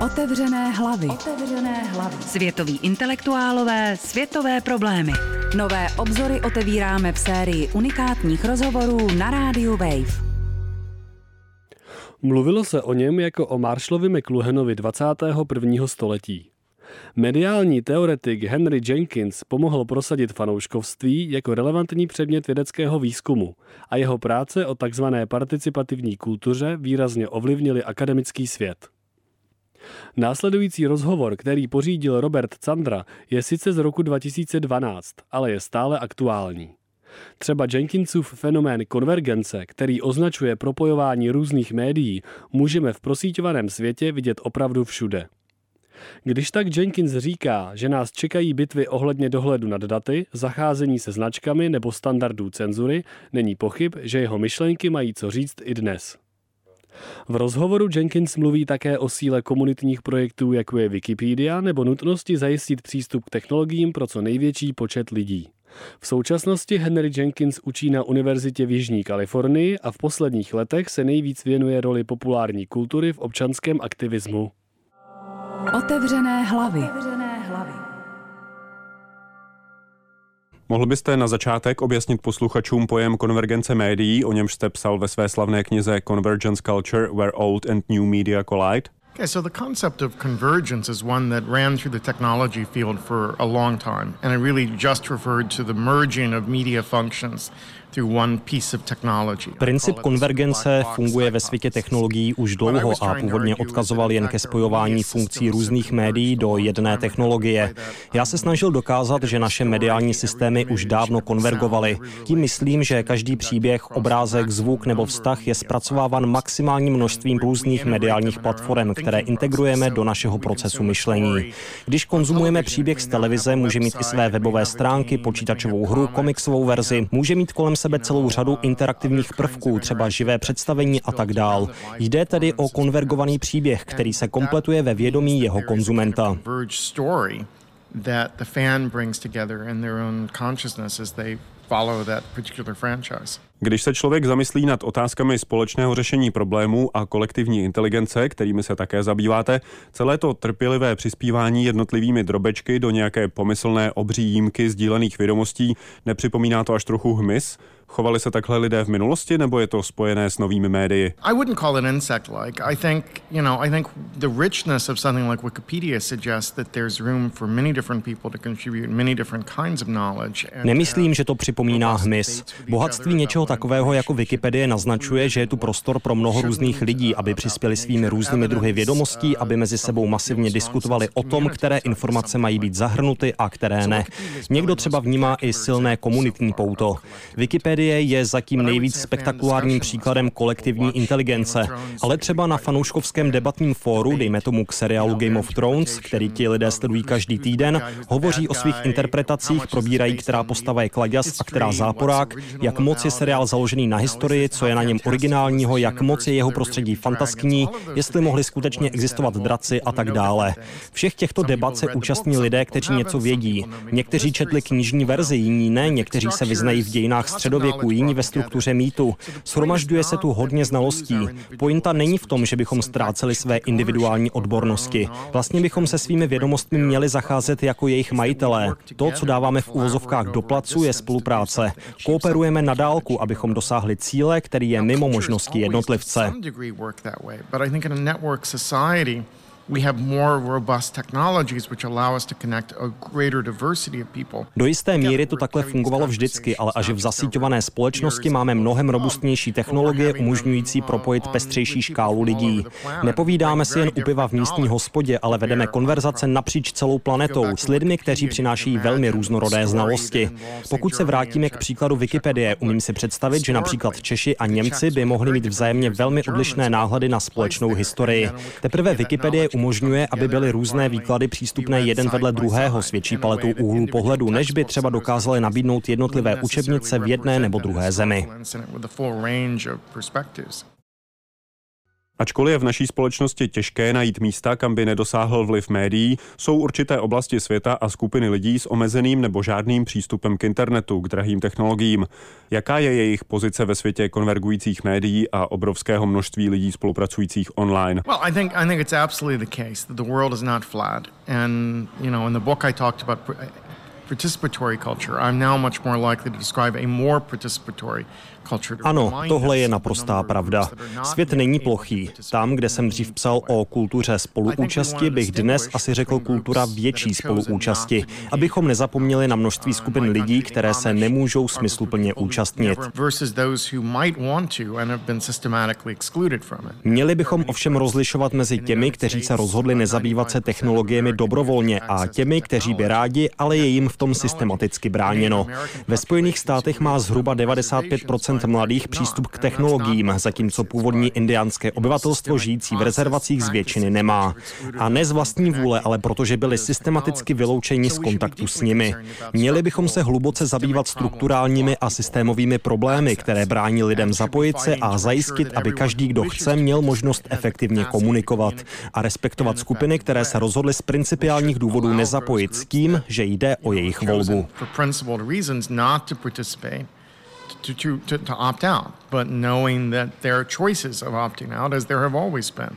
Otevřené hlavy. Otevřené hlavy. Světoví intelektuálové, světové problémy. Nové obzory otevíráme v sérii unikátních rozhovorů na rádiu Wave. Mluvilo se o něm jako o Marshallovi McLuhanovi 21. století. Mediální teoretik Henry Jenkins pomohl prosadit fanouškovství jako relevantní předmět vědeckého výzkumu a jeho práce o tzv. participativní kultuře výrazně ovlivnily akademický svět. Následující rozhovor, který pořídil Robert Candra, je sice z roku 2012, ale je stále aktuální. Třeba Jenkinsův fenomén konvergence, který označuje propojování různých médií, můžeme v prosíťovaném světě vidět opravdu všude. Když tak Jenkins říká, že nás čekají bitvy ohledně dohledu nad daty, zacházení se značkami nebo standardů cenzury, není pochyb, že jeho myšlenky mají co říct i dnes. V rozhovoru Jenkins mluví také o síle komunitních projektů, jako je Wikipedia, nebo nutnosti zajistit přístup k technologiím pro co největší počet lidí. V současnosti Henry Jenkins učí na univerzitě v Jižní Kalifornii a v posledních letech se nejvíc věnuje roli populární kultury v občanském aktivismu. Otevřené hlavy. Mohl byste na začátek objasnit posluchačům pojem konvergence médií, o němž jste psal ve své slavné knize Convergence Culture, Where Old and New Media Collide? Okay, so the concept of convergence is one that ran through the technology field for a long time, and it really just referred to the merging of media functions Princip konvergence funguje ve světě technologií už dlouho a původně odkazoval jen ke spojování funkcí různých médií do jedné technologie. Já se snažil dokázat, že naše mediální systémy už dávno konvergovaly. Tím myslím, že každý příběh, obrázek, zvuk nebo vztah je zpracováván maximálním množstvím různých mediálních platform, které integrujeme do našeho procesu myšlení. Když konzumujeme příběh z televize, může mít i své webové stránky, počítačovou hru, komiksovou verzi, může mít kolem sebe celou řadu interaktivních prvků, třeba živé představení a tak dál. Jde tedy o konvergovaný příběh, který se kompletuje ve vědomí jeho konzumenta. that the fan brings together in their own consciousness as they follow that particular franchise. Když se člověk zamyslí nad otázkami společného řešení problémů a kolektivní inteligence, kterými se také zabýváte, celé to trpělivé přispívání jednotlivými drobečky do nějaké pomyslné obří jímky sdílených vědomostí, nepřipomíná to až trochu hmyz? Chovali se takhle lidé v minulosti, nebo je to spojené s novými médii? I wouldn't call it insect-like. I think, you know, I think the richness of something like Wikipedia suggests that there's room for many different people to contribute many different kinds of knowledge. Nemyslím, že to připomíná hmyz. Bohatství něčeho takového jako Wikipedie naznačuje, že je tu prostor pro mnoho různých lidí, aby přispěli svými různými druhy vědomostí, aby mezi sebou masivně diskutovali o tom, které informace mají být zahrnuty a které ne. Někdo třeba vnímá i silné komunitní pouto. Wikipedie je zatím nejvíc spektakulárním příkladem kolektivní inteligence, ale třeba na fanouškovském debatním fóru, dejme tomu k seriálu Game of Thrones, který ti lidé sledují každý týden, hovoří o svých interpretacích, probírají, která postava je kladěz a která záporák, jak moc je seriál založený na historii, co je na něm originálního, jak moc je jeho prostředí fantaskní, jestli mohli skutečně existovat draci a tak dále. Všech těchto debat se účastní lidé, kteří něco vědí. Někteří četli knižní verzi, jiní ne, někteří se vyznají v dějinách středověku, jiní ve struktuře mýtu. Shromažďuje se tu hodně znalostí. Pointa není v tom, že bychom ztráceli své individuální odbornosti. Vlastně bychom se svými vědomostmi měli zacházet jako jejich majitelé. To, co dáváme v uvozovkách do placu, je spolupráce. Kooperujeme na dálku, abychom dosáhli cíle, který je mimo možnosti jednotlivce. We have more robust technologies which allow us to connect a greater diversity of people. Do jisté míry to takhle fungovalo vždycky, ale až v zasíťované společnosti máme mnohem robustnější technologie umožňující propojit pestřejší škálu lidí. Nepovídáme si jen u piva v místní hospodě, ale vedeme konverzace napříč celou planetou s lidmi, kteří přináší velmi různorodé znalosti. Pokud se vrátíme k příkladu Wikipedie, umím si představit, že například Češi a Němci by mohli mít vzájemně velmi odlišné náhledy na společnou historii. Teprve Wikipedie umožňuje, aby byly různé výklady přístupné jeden vedle druhého s větší paletou úhlů pohledu, než by třeba dokázali nabídnout jednotlivé učebnice v jedné nebo druhé zemi. Ačkoliv je v naší společnosti těžké najít místa, kam by nedosáhl vliv médií, jsou určité oblasti světa a skupiny lidí s omezeným nebo žádným přístupem k internetu, k drahým technologiím. Jaká je jejich pozice ve světě konvergujících médií a obrovského množství lidí spolupracujících online? Well, I think I think it's absolutely the case that the world is not flat, and you know, in the book I talked about participatory culture. I'm now much more likely to describe a more participatory ano, tohle je naprostá pravda. Svět není plochý. Tam, kde jsem dřív psal o kultuře spoluúčasti, bych dnes asi řekl kultura větší spoluúčasti, abychom nezapomněli na množství uh, skupin lidí, které se nemůžou smysluplně účastnit. Měli bychom ovšem rozlišovat mezi těmi, kteří se rozhodli nezabývat se technologiemi dobrovolně a těmi, kteří by rádi, ale je jim v tom systematicky bráněno. Ve Spojených státech má zhruba 95 mladých přístup k technologiím, zatímco původní indiánské obyvatelstvo žijící v rezervacích z většiny nemá. A ne z vlastní vůle, ale protože byli systematicky vyloučeni z kontaktu s nimi. Měli bychom se hluboce zabývat strukturálními a systémovými problémy, které brání lidem zapojit se a zajistit, aby každý, kdo chce, měl možnost efektivně komunikovat a respektovat skupiny, které se rozhodly z principiálních důvodů nezapojit s tím, že jde o jejich volbu to, to, to, to opt out, but knowing that there are choices of opting out, as there have always been.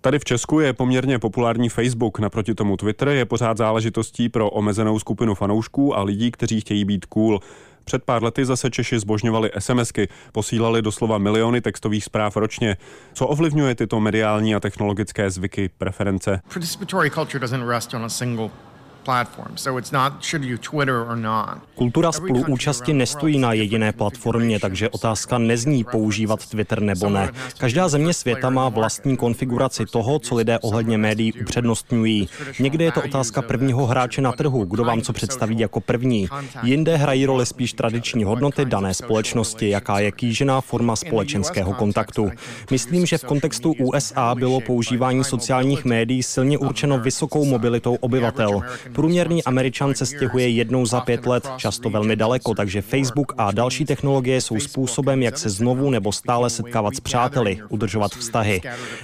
Tady v Česku je poměrně populární Facebook, naproti tomu Twitter je pořád záležitostí pro omezenou skupinu fanoušků a lidí, kteří chtějí být cool. Před pár lety zase Češi zbožňovali SMSky, posílali doslova miliony textových zpráv ročně. Co ovlivňuje tyto mediální a technologické zvyky, preference? Participatory culture doesn't rest on a single Kultura spoluúčasti nestojí na jediné platformě, takže otázka nezní používat Twitter nebo ne. Každá země světa má vlastní konfiguraci toho, co lidé ohledně médií upřednostňují. Někde je to otázka prvního hráče na trhu, kdo vám co představí jako první. Jinde hrají roli spíš tradiční hodnoty dané společnosti, jaká je kýžená forma společenského kontaktu. Myslím, že v kontextu USA bylo používání sociálních médií silně určeno vysokou mobilitou obyvatel. Průměrný Američan se stěhuje jednou za pět let, často velmi daleko, takže Facebook a další technologie jsou způsobem, jak se znovu nebo stále setkávat s přáteli, udržovat vztahy.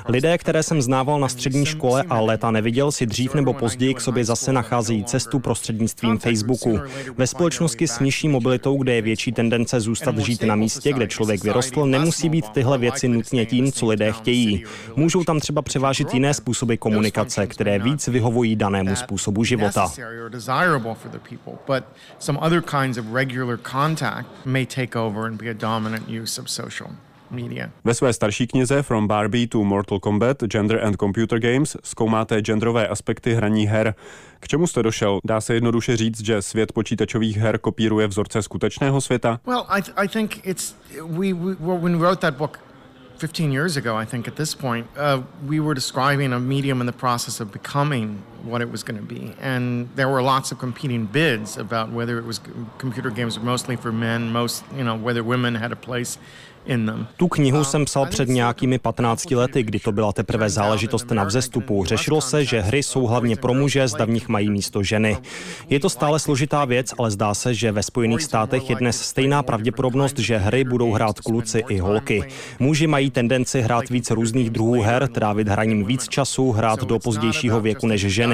Lidé, které jsem znával na střední škole a léta neviděl, si dřív nebo později k sobě zase nacházejí cestu prostřednictvím Facebooku. Ve společnosti s nižší mobilitou, kde je větší tendence zůstat žít na místě, kde člověk vyrostl, nemusí být tyhle věci nutně tím, co lidé chtějí. Můžou tam třeba převážit jiné způsoby komunikace, které víc vyhovují danému způsobu života necessary or desirable for the people, but some other kinds of regular contact may take over and be a dominant use of social media. Ve své starší knize From Barbie to Mortal Kombat, Gender and Computer Games zkoumáte genderové aspekty hraní her. K čemu jste došel? Dá se jednoduše říct, že svět počítačových her kopíruje vzorce skutečného světa? Well, I, I think it's we, we when we wrote that book 15 years ago, I think at this point, uh, we were describing a medium in the process of becoming what it was going to be. And there were lots of competing bids about whether it was computer games were mostly for men, most, you know, whether women had a place Tu knihu jsem psal před nějakými 15 lety, kdy to byla teprve záležitost na vzestupu. Řešilo se, že hry jsou hlavně pro muže, zda v nich mají místo ženy. Je to stále složitá věc, ale zdá se, že ve Spojených státech je dnes stejná pravděpodobnost, že hry budou hrát kluci i holky. Muži mají tendenci hrát víc různých druhů her, trávit hraním víc času, hrát do pozdějšího věku než ženy.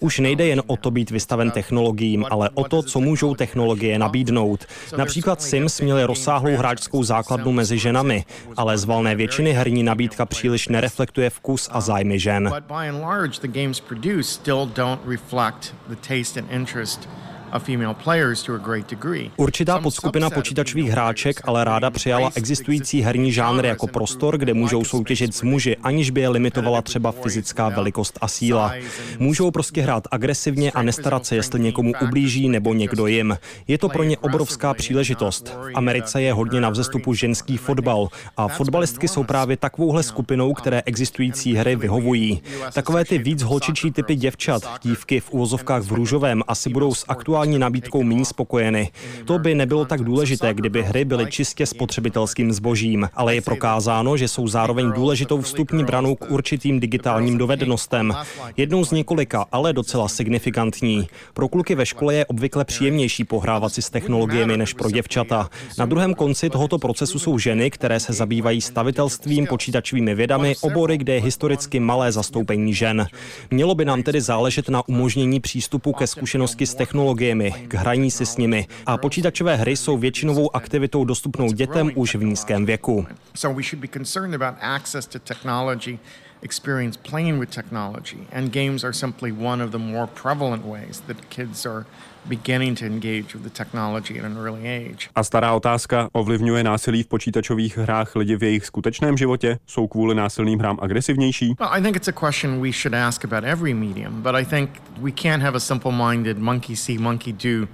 Už nejde jen o to být vystaven technologiím, ale o to, co můžou technologie nabídnout. Například Sims měli rozsáhlou hráčskou základnu mezi ženami, ale z valné většiny herní nabídka příliš nereflektuje vkus a zájmy žen. Určitá podskupina počítačových hráček ale ráda přijala existující herní žánry jako prostor, kde můžou soutěžit s muži, aniž by je limitovala třeba fyzická velikost a síla. Můžou prostě hrát agresivně a nestarat se, jestli někomu ublíží nebo někdo jim. Je to pro ně obrovská příležitost. V Americe je hodně na vzestupu ženský fotbal a fotbalistky jsou právě takovouhle skupinou, které existující hry vyhovují. Takové ty víc holčičí typy děvčat, dívky v úvozovkách v růžovém, asi budou z aktuální aktuální nabídkou méně spokojeny. To by nebylo tak důležité, kdyby hry byly čistě spotřebitelským zbožím, ale je prokázáno, že jsou zároveň důležitou vstupní branou k určitým digitálním dovednostem. Jednou z několika, ale docela signifikantní. Pro kluky ve škole je obvykle příjemnější pohrávat si s technologiemi než pro děvčata. Na druhém konci tohoto procesu jsou ženy, které se zabývají stavitelstvím, počítačovými vědami, obory, kde je historicky malé zastoupení žen. Mělo by nám tedy záležet na umožnění přístupu ke zkušenosti s technologiemi, k hraní si s nimi. A počítačové hry jsou většinovou aktivitou dostupnou dětem už v nízkém věku. Experience playing with technology, and games are simply one of the more prevalent ways that kids are beginning to engage with the technology at an early age. A stará otázka, ovlivňuje násilí v počítačových hrách lidi v jejich skutečném životě? Jsou kvůli násilným hrám agresivnější? Well, I think it's a question we should ask about every medium, but I think we can't have a simple-minded monkey see, monkey do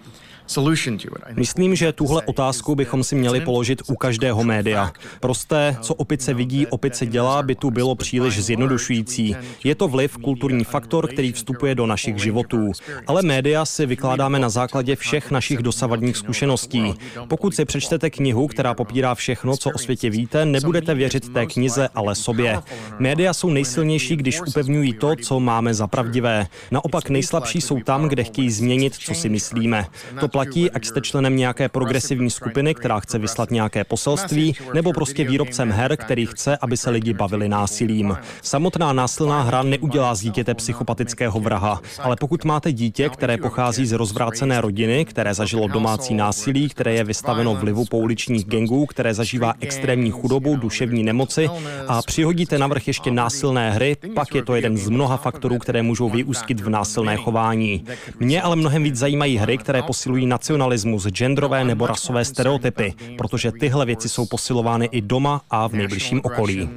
Myslím, že tuhle otázku bychom si měli položit u každého média. Prosté, co opice vidí, opice dělá, by tu bylo příliš zjednodušující. Je to vliv, kulturní faktor, který vstupuje do našich životů. Ale média si vykládáme na základě všech našich dosavadních zkušeností. Pokud si přečtete knihu, která popírá všechno, co o světě víte, nebudete věřit té knize, ale sobě. Média jsou nejsilnější, když upevňují to, co máme za pravdivé. Naopak nejslabší jsou tam, kde chtějí změnit, co si myslíme. To platí, ať jste členem nějaké progresivní skupiny, která chce vyslat nějaké poselství, nebo prostě výrobcem her, který chce, aby se lidi bavili násilím. Samotná násilná hra neudělá z dítěte psychopatického vraha, ale pokud máte dítě, které pochází z rozvrácené rodiny, které zažilo domácí násilí, které je vystaveno vlivu pouličních gengů, které zažívá extrémní chudobu, duševní nemoci a přihodíte navrch ještě násilné hry, pak je to jeden z mnoha faktorů, které můžou vyústit v násilné chování. Mě ale mnohem víc zajímají hry, které posilují podporují nacionalismus, genderové nebo rasové stereotypy, protože tyhle věci jsou posilovány i doma a v nejbližším okolí.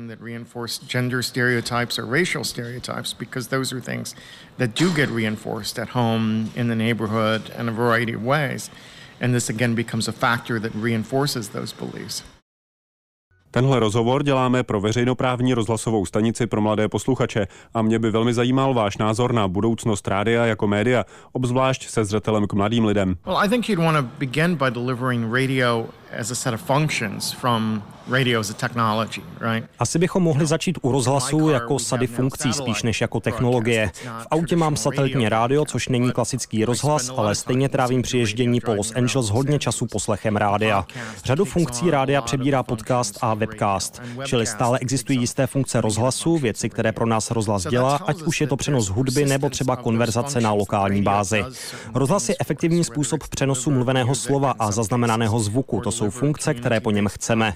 And this again becomes a factor that reinforces those beliefs. Tenhle rozhovor děláme pro veřejnoprávní rozhlasovou stanici pro mladé posluchače a mě by velmi zajímal váš názor na budoucnost rádia jako média, obzvlášť se zřetelem k mladým lidem. Well, I think you'd want to begin by delivering radio as a set of functions from radio as a technology, right? Asi bychom mohli začít u rozhlasu jako sady funkcí spíš než jako technologie. V autě mám satelitní rádio, což není klasický rozhlas, ale stejně trávím při ježdění po Los Angeles hodně času poslechem rádia. Řadu funkcí rádia přebírá podcast a webcast, čili stále existují jisté funkce rozhlasu, věci, které pro nás rozhlas dělá, ať už je to přenos hudby nebo třeba konverzace na lokální bázi. Rozhlas je efektivní způsob přenosu mluveného slova a zaznamenaného zvuku. To jsou jsou funkce, které po něm chceme.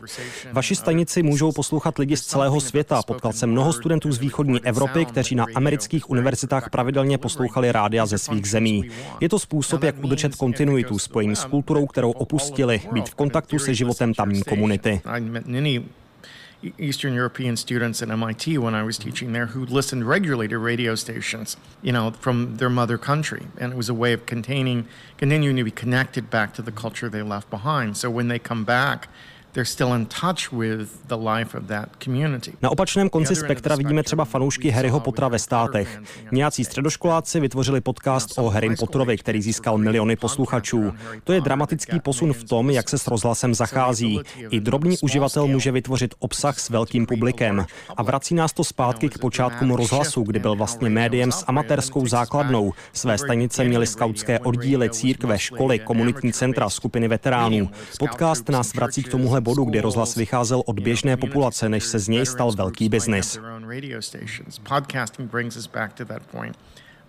Vaši stanici můžou poslouchat lidi z celého světa. Potkal jsem mnoho studentů z východní Evropy, kteří na amerických univerzitách pravidelně poslouchali rádia ze svých zemí. Je to způsob, jak udržet kontinuitu spojení s kulturou, kterou opustili, být v kontaktu se životem tamní komunity. Eastern European students at MIT when I was mm-hmm. teaching there who listened regularly to radio stations, you know, from their mother country. And it was a way of containing, continuing to be connected back to the mm-hmm. culture they left behind. So when they come back, Na opačném konci spektra vidíme třeba fanoušky Harryho Pottera ve státech. Nějací středoškoláci vytvořili podcast o Harry Potterovi, který získal miliony posluchačů. To je dramatický posun v tom, jak se s rozhlasem zachází. I drobný uživatel může vytvořit obsah s velkým publikem. A vrací nás to zpátky k počátkům rozhlasu, kdy byl vlastně médiem s amatérskou základnou. Své stanice měly skautské oddíly, církve, školy, komunitní centra, skupiny veteránů. Podcast nás vrací k tomuhle bodu, kdy rozhlas vycházel od běžné populace, než se z něj stal velký biznis.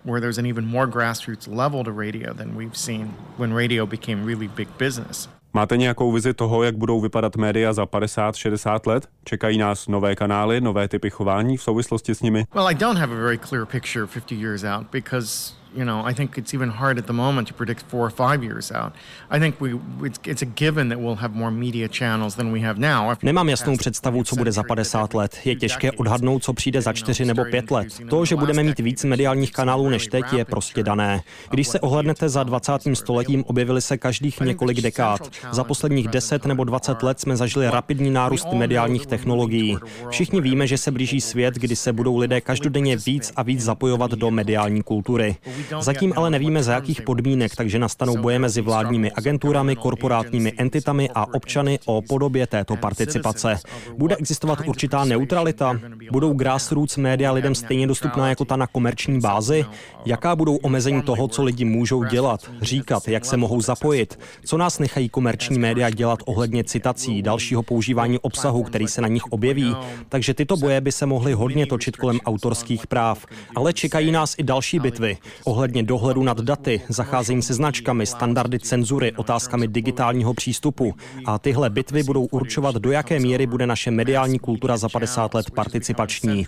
where there's an even more grassroots level to radio than we've seen when radio became really big business. Máte nějakou vizi toho, jak budou vypadat média za 50-60 let? Čekají nás nové kanály, nové typy chování v souvislosti s nimi? Well, I don't have a very clear picture 50 years out because you know, I think it's even hard at the moment to predict four or five years out. I think we, it's, it's a given that we'll have more media channels than we have now. Nemám jasnou představu, co bude za 50 let. Je těžké odhadnout, co přijde za 4 nebo 5 let. To, že budeme mít víc mediálních kanálů než teď, je prostě dané. Když se ohlednete za 20. stoletím, objevily se každých několik dekád. Za posledních 10 nebo 20 let jsme zažili rapidní nárůst mediálních technologií. Všichni víme, že se blíží svět, kdy se budou lidé každodenně víc a víc zapojovat do mediální kultury. Zatím ale nevíme, za jakých podmínek, takže nastanou boje mezi vládními agenturami, korporátními entitami a občany o podobě této participace. Bude existovat určitá neutralita? Budou grassroots média lidem stejně dostupná jako ta na komerční bázi? Jaká budou omezení toho, co lidi můžou dělat, říkat, jak se mohou zapojit? Co nás nechají komerční média dělat ohledně citací, dalšího používání obsahu, který se na nich objeví? Takže tyto boje by se mohly hodně točit kolem autorských práv. Ale čekají nás i další bitvy ohledně dohledu nad daty, zacházení se značkami, standardy cenzury, otázkami digitálního přístupu. A tyhle bitvy budou určovat, do jaké míry bude naše mediální kultura za 50 let participační.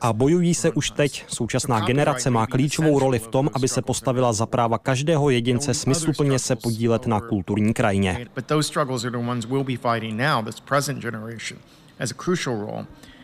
A bojují se už teď. Současná generace má klíčovou roli v tom, aby se postavila za práva každého jedince smysluplně se podílet na kulturní krajině.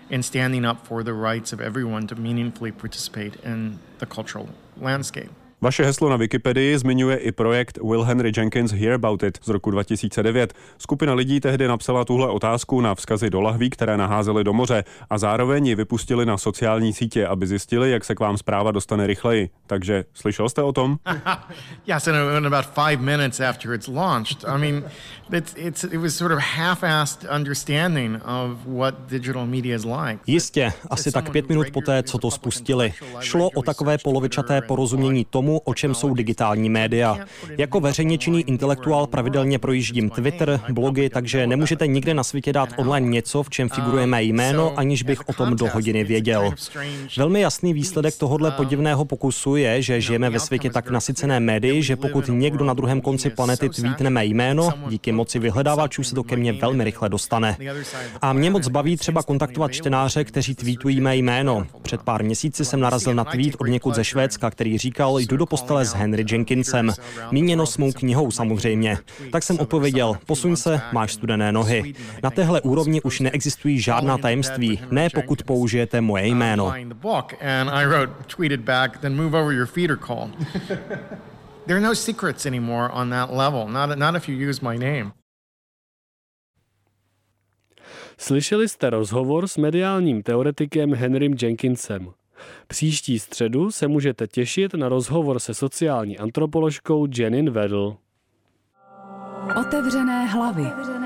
in standing up for the rights of everyone to meaningfully participate in the cultural landscape. Vaše heslo na Wikipedii zmiňuje i projekt Will Henry Jenkins Hear About It z roku 2009. Skupina lidí tehdy napsala tuhle otázku na vzkazy do lahví, které naházely do moře a zároveň ji vypustili na sociální sítě, aby zjistili, jak se k vám zpráva dostane rychleji. Takže slyšel jste o tom? yes, in about five minutes after it's launched. I mean, it's, it's, it was sort of half-assed understanding of what digital media is like. Jistě, asi tak pět minut poté, co to spustili. Šlo o takové polovičaté porozumění tomu, tomu, o čem jsou digitální média. Jako veřejně činný intelektuál pravidelně projíždím Twitter, blogy, takže nemůžete nikde na světě dát online něco, v čem figuruje mé jméno, aniž bych o tom do hodiny věděl. Velmi jasný výsledek tohohle podivného pokusu je, že žijeme ve světě tak nasycené médii, že pokud někdo na druhém konci planety tweetne mé jméno, díky moci vyhledávačů se to ke mně velmi rychle dostane. A mě moc baví třeba kontaktovat čtenáře, kteří tweetují mé jméno. Před pár měsíci jsem narazil na tweet od někud ze Švédska, který říkal, jdu do postele s Henry Jenkinsem. Míněno s mou knihou samozřejmě. Tak jsem odpověděl, posuň se, máš studené nohy. Na téhle úrovni už neexistují žádná tajemství, ne pokud použijete moje jméno. There are no secrets anymore on that level, not, not if you use my name. Slyšeli jste rozhovor s mediálním teoretikem Henrym Jenkinsem. Příští středu se můžete těšit na rozhovor se sociální antropoložkou Jenin Vedl. Otevřené hlavy. Otevřené